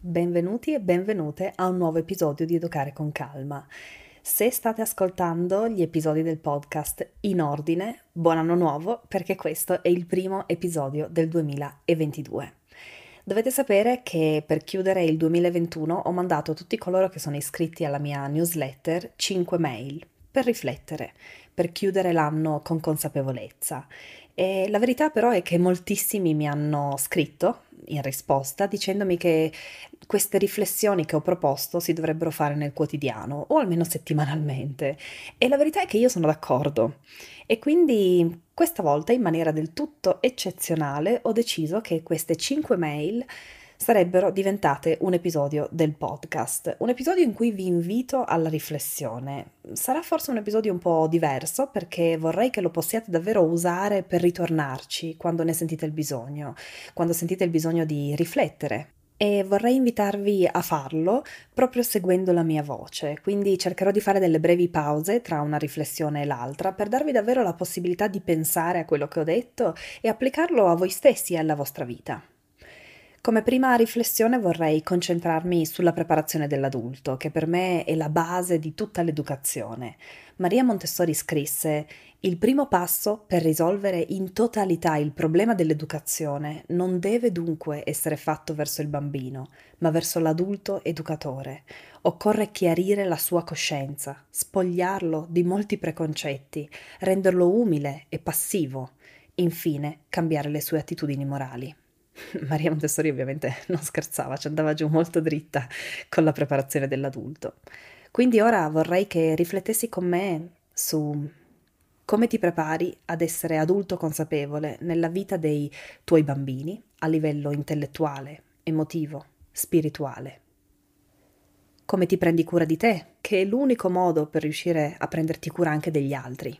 Benvenuti e benvenute a un nuovo episodio di Educare con Calma. Se state ascoltando gli episodi del podcast in ordine, buon anno nuovo perché questo è il primo episodio del 2022. Dovete sapere che per chiudere il 2021 ho mandato a tutti coloro che sono iscritti alla mia newsletter 5 mail per riflettere, per chiudere l'anno con consapevolezza. E la verità però è che moltissimi mi hanno scritto in risposta dicendomi che queste riflessioni che ho proposto si dovrebbero fare nel quotidiano o almeno settimanalmente. E la verità è che io sono d'accordo. E quindi questa volta, in maniera del tutto eccezionale, ho deciso che queste 5 mail sarebbero diventate un episodio del podcast, un episodio in cui vi invito alla riflessione. Sarà forse un episodio un po' diverso perché vorrei che lo possiate davvero usare per ritornarci quando ne sentite il bisogno, quando sentite il bisogno di riflettere, e vorrei invitarvi a farlo proprio seguendo la mia voce, quindi cercherò di fare delle brevi pause tra una riflessione e l'altra per darvi davvero la possibilità di pensare a quello che ho detto e applicarlo a voi stessi e alla vostra vita. Come prima riflessione vorrei concentrarmi sulla preparazione dell'adulto, che per me è la base di tutta l'educazione. Maria Montessori scrisse il primo passo per risolvere in totalità il problema dell'educazione non deve dunque essere fatto verso il bambino, ma verso l'adulto educatore. Occorre chiarire la sua coscienza, spogliarlo di molti preconcetti, renderlo umile e passivo, infine cambiare le sue attitudini morali. Maria Montessori ovviamente non scherzava, ci andava giù molto dritta con la preparazione dell'adulto. Quindi ora vorrei che riflettessi con me su come ti prepari ad essere adulto consapevole nella vita dei tuoi bambini a livello intellettuale, emotivo, spirituale. Come ti prendi cura di te, che è l'unico modo per riuscire a prenderti cura anche degli altri.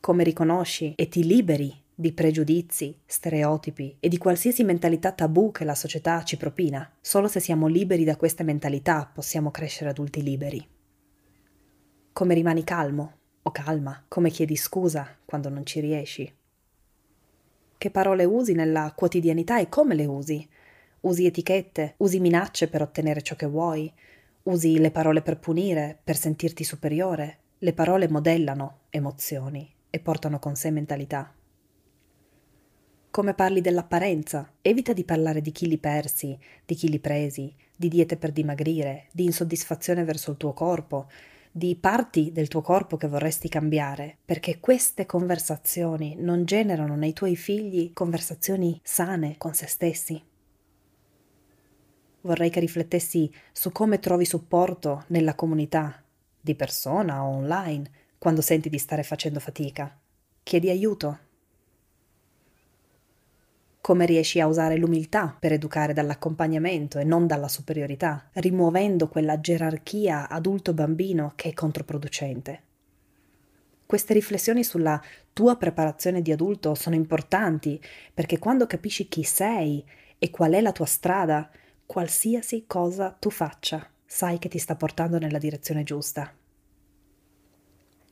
Come riconosci e ti liberi di pregiudizi, stereotipi e di qualsiasi mentalità tabù che la società ci propina. Solo se siamo liberi da queste mentalità possiamo crescere adulti liberi. Come rimani calmo o calma, come chiedi scusa quando non ci riesci. Che parole usi nella quotidianità e come le usi? Usi etichette, usi minacce per ottenere ciò che vuoi, usi le parole per punire, per sentirti superiore. Le parole modellano emozioni e portano con sé mentalità come parli dell'apparenza. Evita di parlare di chili persi, di chili presi, di diete per dimagrire, di insoddisfazione verso il tuo corpo, di parti del tuo corpo che vorresti cambiare, perché queste conversazioni non generano nei tuoi figli conversazioni sane con se stessi. Vorrei che riflettessi su come trovi supporto nella comunità, di persona o online, quando senti di stare facendo fatica. Chiedi aiuto, come riesci a usare l'umiltà per educare dall'accompagnamento e non dalla superiorità, rimuovendo quella gerarchia adulto-bambino che è controproducente. Queste riflessioni sulla tua preparazione di adulto sono importanti perché quando capisci chi sei e qual è la tua strada, qualsiasi cosa tu faccia, sai che ti sta portando nella direzione giusta.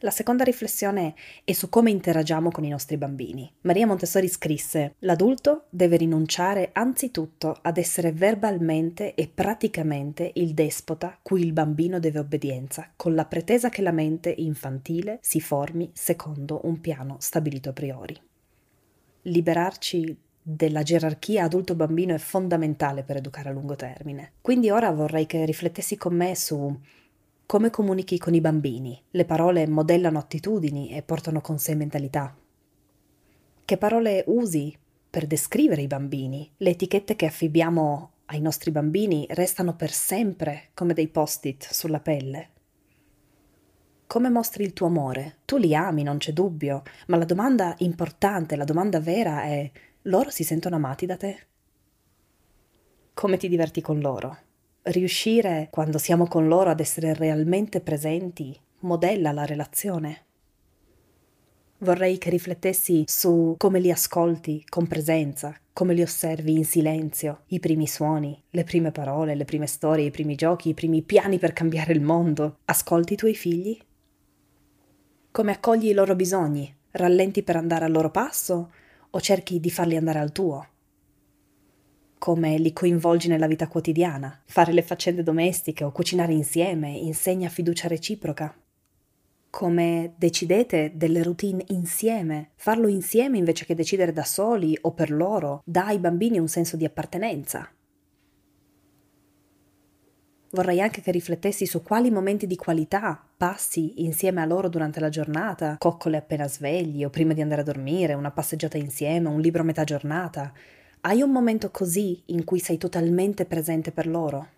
La seconda riflessione è su come interagiamo con i nostri bambini. Maria Montessori scrisse: L'adulto deve rinunciare anzitutto ad essere verbalmente e praticamente il despota cui il bambino deve obbedienza, con la pretesa che la mente infantile si formi secondo un piano stabilito a priori. Liberarci della gerarchia adulto-bambino è fondamentale per educare a lungo termine. Quindi ora vorrei che riflettessi con me su come comunichi con i bambini? Le parole modellano attitudini e portano con sé mentalità. Che parole usi per descrivere i bambini? Le etichette che affibbiamo ai nostri bambini restano per sempre come dei post-it sulla pelle. Come mostri il tuo amore? Tu li ami, non c'è dubbio, ma la domanda importante, la domanda vera è loro si sentono amati da te? Come ti diverti con loro? Riuscire, quando siamo con loro, ad essere realmente presenti, modella la relazione. Vorrei che riflettessi su come li ascolti con presenza, come li osservi in silenzio, i primi suoni, le prime parole, le prime storie, i primi giochi, i primi piani per cambiare il mondo. Ascolti i tuoi figli? Come accogli i loro bisogni? Rallenti per andare al loro passo o cerchi di farli andare al tuo? Come li coinvolgi nella vita quotidiana. Fare le faccende domestiche o cucinare insieme insegna fiducia reciproca. Come decidete delle routine insieme. Farlo insieme invece che decidere da soli o per loro dà ai bambini un senso di appartenenza. Vorrei anche che riflettessi su quali momenti di qualità passi insieme a loro durante la giornata, coccole appena svegli o prima di andare a dormire, una passeggiata insieme, un libro a metà giornata. Hai un momento così in cui sei totalmente presente per loro?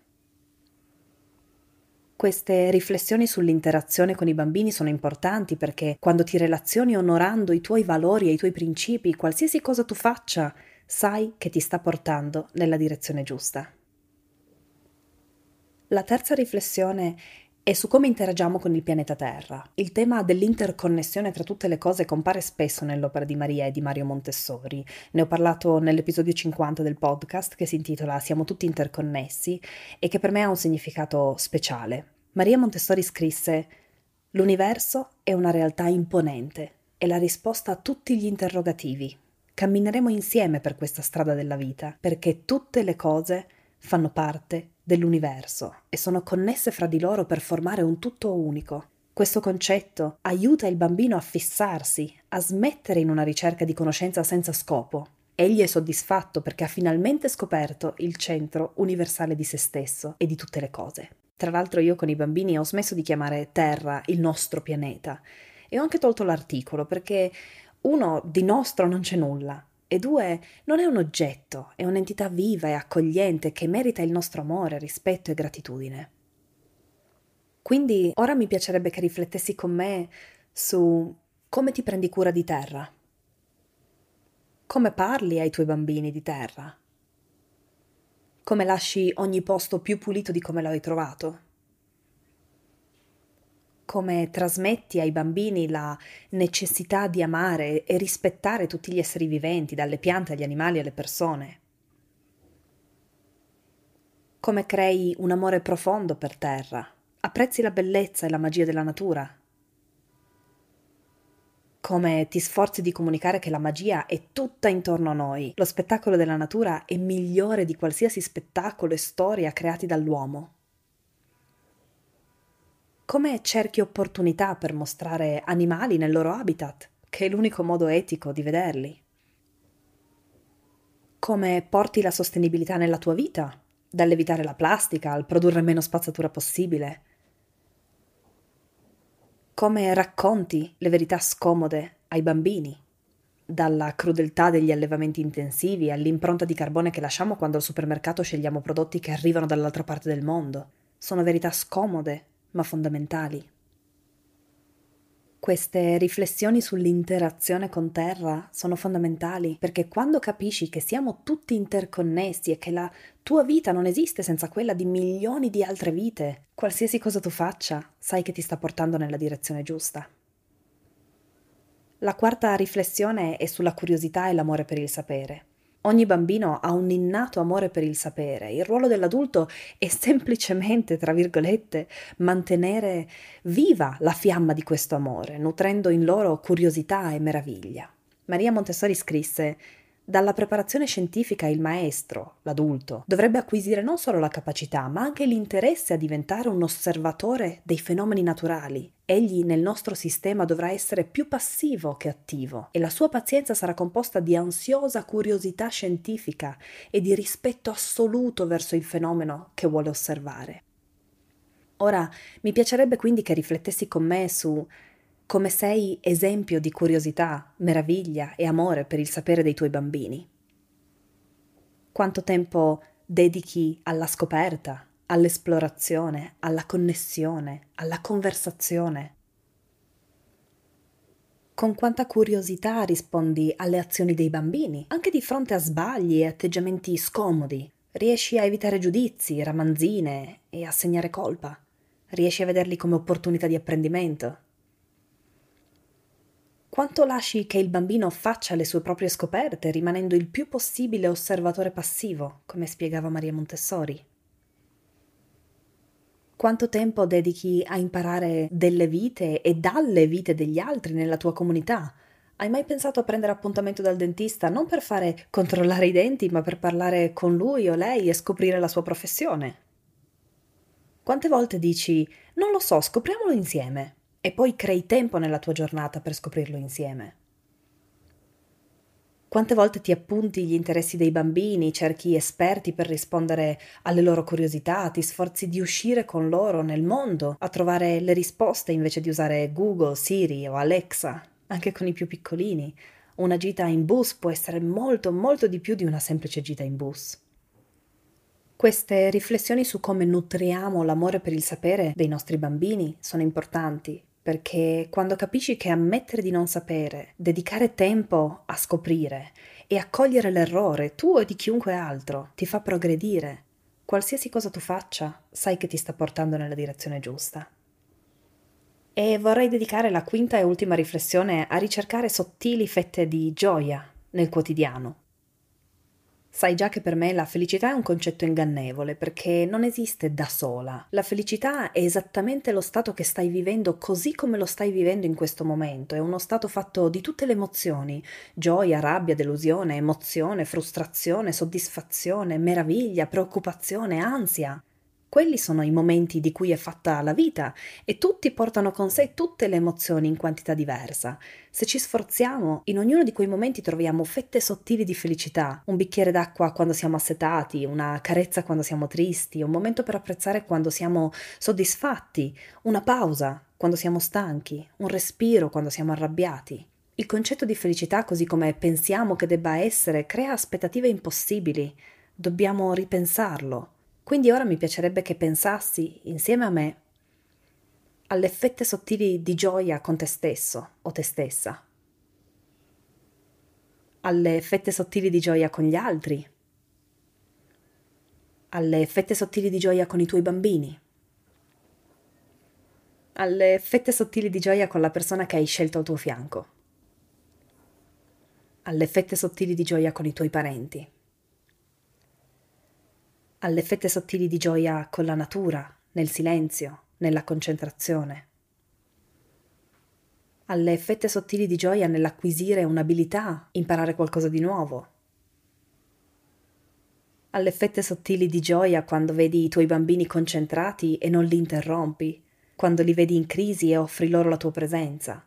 Queste riflessioni sull'interazione con i bambini sono importanti perché quando ti relazioni onorando i tuoi valori e i tuoi principi, qualsiasi cosa tu faccia, sai che ti sta portando nella direzione giusta. La terza riflessione e su come interagiamo con il pianeta Terra. Il tema dell'interconnessione tra tutte le cose compare spesso nell'opera di Maria e di Mario Montessori. Ne ho parlato nell'episodio 50 del podcast che si intitola Siamo tutti interconnessi e che per me ha un significato speciale. Maria Montessori scrisse L'universo è una realtà imponente, è la risposta a tutti gli interrogativi. Cammineremo insieme per questa strada della vita, perché tutte le cose fanno parte dell'universo e sono connesse fra di loro per formare un tutto unico. Questo concetto aiuta il bambino a fissarsi, a smettere in una ricerca di conoscenza senza scopo. Egli è soddisfatto perché ha finalmente scoperto il centro universale di se stesso e di tutte le cose. Tra l'altro io con i bambini ho smesso di chiamare Terra il nostro pianeta e ho anche tolto l'articolo perché uno di nostro non c'è nulla, e due, non è un oggetto, è un'entità viva e accogliente che merita il nostro amore, rispetto e gratitudine. Quindi ora mi piacerebbe che riflettessi con me su come ti prendi cura di terra, come parli ai tuoi bambini di terra, come lasci ogni posto più pulito di come lo hai trovato come trasmetti ai bambini la necessità di amare e rispettare tutti gli esseri viventi, dalle piante agli animali alle persone. Come crei un amore profondo per terra, apprezzi la bellezza e la magia della natura. Come ti sforzi di comunicare che la magia è tutta intorno a noi, lo spettacolo della natura è migliore di qualsiasi spettacolo e storia creati dall'uomo come cerchi opportunità per mostrare animali nel loro habitat, che è l'unico modo etico di vederli. Come porti la sostenibilità nella tua vita, dall'evitare la plastica al produrre meno spazzatura possibile. Come racconti le verità scomode ai bambini, dalla crudeltà degli allevamenti intensivi all'impronta di carbone che lasciamo quando al supermercato scegliamo prodotti che arrivano dall'altra parte del mondo. Sono verità scomode ma fondamentali. Queste riflessioni sull'interazione con Terra sono fondamentali perché quando capisci che siamo tutti interconnessi e che la tua vita non esiste senza quella di milioni di altre vite, qualsiasi cosa tu faccia, sai che ti sta portando nella direzione giusta. La quarta riflessione è sulla curiosità e l'amore per il sapere. Ogni bambino ha un innato amore per il sapere. Il ruolo dell'adulto è semplicemente, tra virgolette, mantenere viva la fiamma di questo amore, nutrendo in loro curiosità e meraviglia. Maria Montessori scrisse dalla preparazione scientifica il maestro, l'adulto, dovrebbe acquisire non solo la capacità, ma anche l'interesse a diventare un osservatore dei fenomeni naturali. Egli nel nostro sistema dovrà essere più passivo che attivo e la sua pazienza sarà composta di ansiosa curiosità scientifica e di rispetto assoluto verso il fenomeno che vuole osservare. Ora, mi piacerebbe quindi che riflettessi con me su come sei esempio di curiosità, meraviglia e amore per il sapere dei tuoi bambini. Quanto tempo dedichi alla scoperta, all'esplorazione, alla connessione, alla conversazione. Con quanta curiosità rispondi alle azioni dei bambini, anche di fronte a sbagli e atteggiamenti scomodi. Riesci a evitare giudizi, ramanzine e a segnare colpa. Riesci a vederli come opportunità di apprendimento. Quanto lasci che il bambino faccia le sue proprie scoperte, rimanendo il più possibile osservatore passivo, come spiegava Maria Montessori? Quanto tempo dedichi a imparare delle vite e dalle vite degli altri nella tua comunità, Hai mai pensato a prendere appuntamento dal dentista non per fare controllare i denti, ma per parlare con lui o lei e scoprire la sua professione? Quante volte dici non lo so, scopriamolo insieme e poi crei tempo nella tua giornata per scoprirlo insieme? Quante volte ti appunti gli interessi dei bambini, cerchi esperti per rispondere alle loro curiosità, ti sforzi di uscire con loro nel mondo a trovare le risposte invece di usare Google, Siri o Alexa, anche con i più piccolini. Una gita in bus può essere molto, molto di più di una semplice gita in bus. Queste riflessioni su come nutriamo l'amore per il sapere dei nostri bambini sono importanti perché quando capisci che ammettere di non sapere, dedicare tempo a scoprire e accogliere l'errore tuo e di chiunque altro ti fa progredire, qualsiasi cosa tu faccia, sai che ti sta portando nella direzione giusta. E vorrei dedicare la quinta e ultima riflessione a ricercare sottili fette di gioia nel quotidiano Sai già che per me la felicità è un concetto ingannevole perché non esiste da sola. La felicità è esattamente lo stato che stai vivendo così come lo stai vivendo in questo momento. È uno stato fatto di tutte le emozioni: gioia, rabbia, delusione, emozione, frustrazione, soddisfazione, meraviglia, preoccupazione, ansia. Quelli sono i momenti di cui è fatta la vita e tutti portano con sé tutte le emozioni in quantità diversa. Se ci sforziamo, in ognuno di quei momenti troviamo fette sottili di felicità, un bicchiere d'acqua quando siamo assetati, una carezza quando siamo tristi, un momento per apprezzare quando siamo soddisfatti, una pausa quando siamo stanchi, un respiro quando siamo arrabbiati. Il concetto di felicità, così come pensiamo che debba essere, crea aspettative impossibili. Dobbiamo ripensarlo. Quindi ora mi piacerebbe che pensassi, insieme a me, alle fette sottili di gioia con te stesso o te stessa, alle fette sottili di gioia con gli altri, alle fette sottili di gioia con i tuoi bambini, alle fette sottili di gioia con la persona che hai scelto al tuo fianco, alle fette sottili di gioia con i tuoi parenti alle fette sottili di gioia con la natura, nel silenzio, nella concentrazione, alle fette sottili di gioia nell'acquisire un'abilità, imparare qualcosa di nuovo, alle fette sottili di gioia quando vedi i tuoi bambini concentrati e non li interrompi, quando li vedi in crisi e offri loro la tua presenza,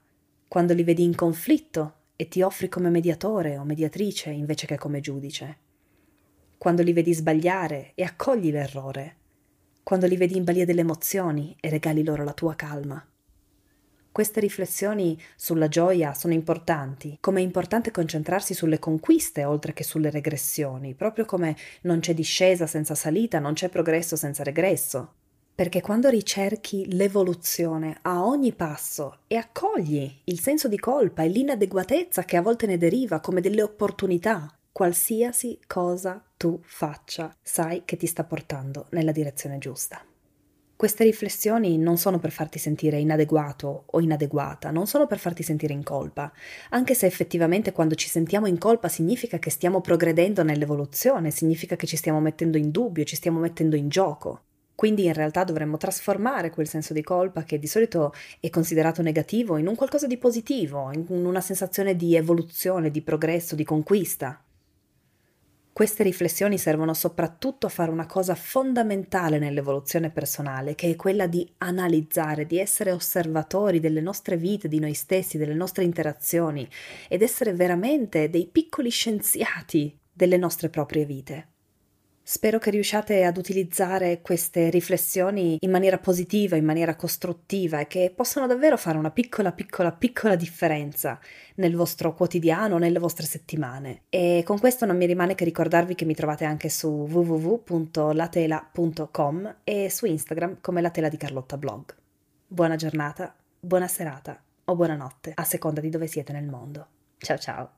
quando li vedi in conflitto e ti offri come mediatore o mediatrice invece che come giudice quando li vedi sbagliare e accogli l'errore, quando li vedi in balia delle emozioni e regali loro la tua calma. Queste riflessioni sulla gioia sono importanti, come è importante concentrarsi sulle conquiste oltre che sulle regressioni, proprio come non c'è discesa senza salita, non c'è progresso senza regresso. Perché quando ricerchi l'evoluzione a ogni passo e accogli il senso di colpa e l'inadeguatezza che a volte ne deriva come delle opportunità, qualsiasi cosa tu faccia, sai che ti sta portando nella direzione giusta. Queste riflessioni non sono per farti sentire inadeguato o inadeguata, non sono per farti sentire in colpa, anche se effettivamente quando ci sentiamo in colpa significa che stiamo progredendo nell'evoluzione, significa che ci stiamo mettendo in dubbio, ci stiamo mettendo in gioco. Quindi in realtà dovremmo trasformare quel senso di colpa che di solito è considerato negativo in un qualcosa di positivo, in una sensazione di evoluzione, di progresso, di conquista. Queste riflessioni servono soprattutto a fare una cosa fondamentale nell'evoluzione personale, che è quella di analizzare, di essere osservatori delle nostre vite, di noi stessi, delle nostre interazioni ed essere veramente dei piccoli scienziati delle nostre proprie vite. Spero che riusciate ad utilizzare queste riflessioni in maniera positiva, in maniera costruttiva e che possano davvero fare una piccola, piccola, piccola differenza nel vostro quotidiano, nelle vostre settimane. E con questo non mi rimane che ricordarvi che mi trovate anche su www.latela.com e su Instagram come la di Carlotta Blog. Buona giornata, buona serata o buonanotte, a seconda di dove siete nel mondo. Ciao ciao!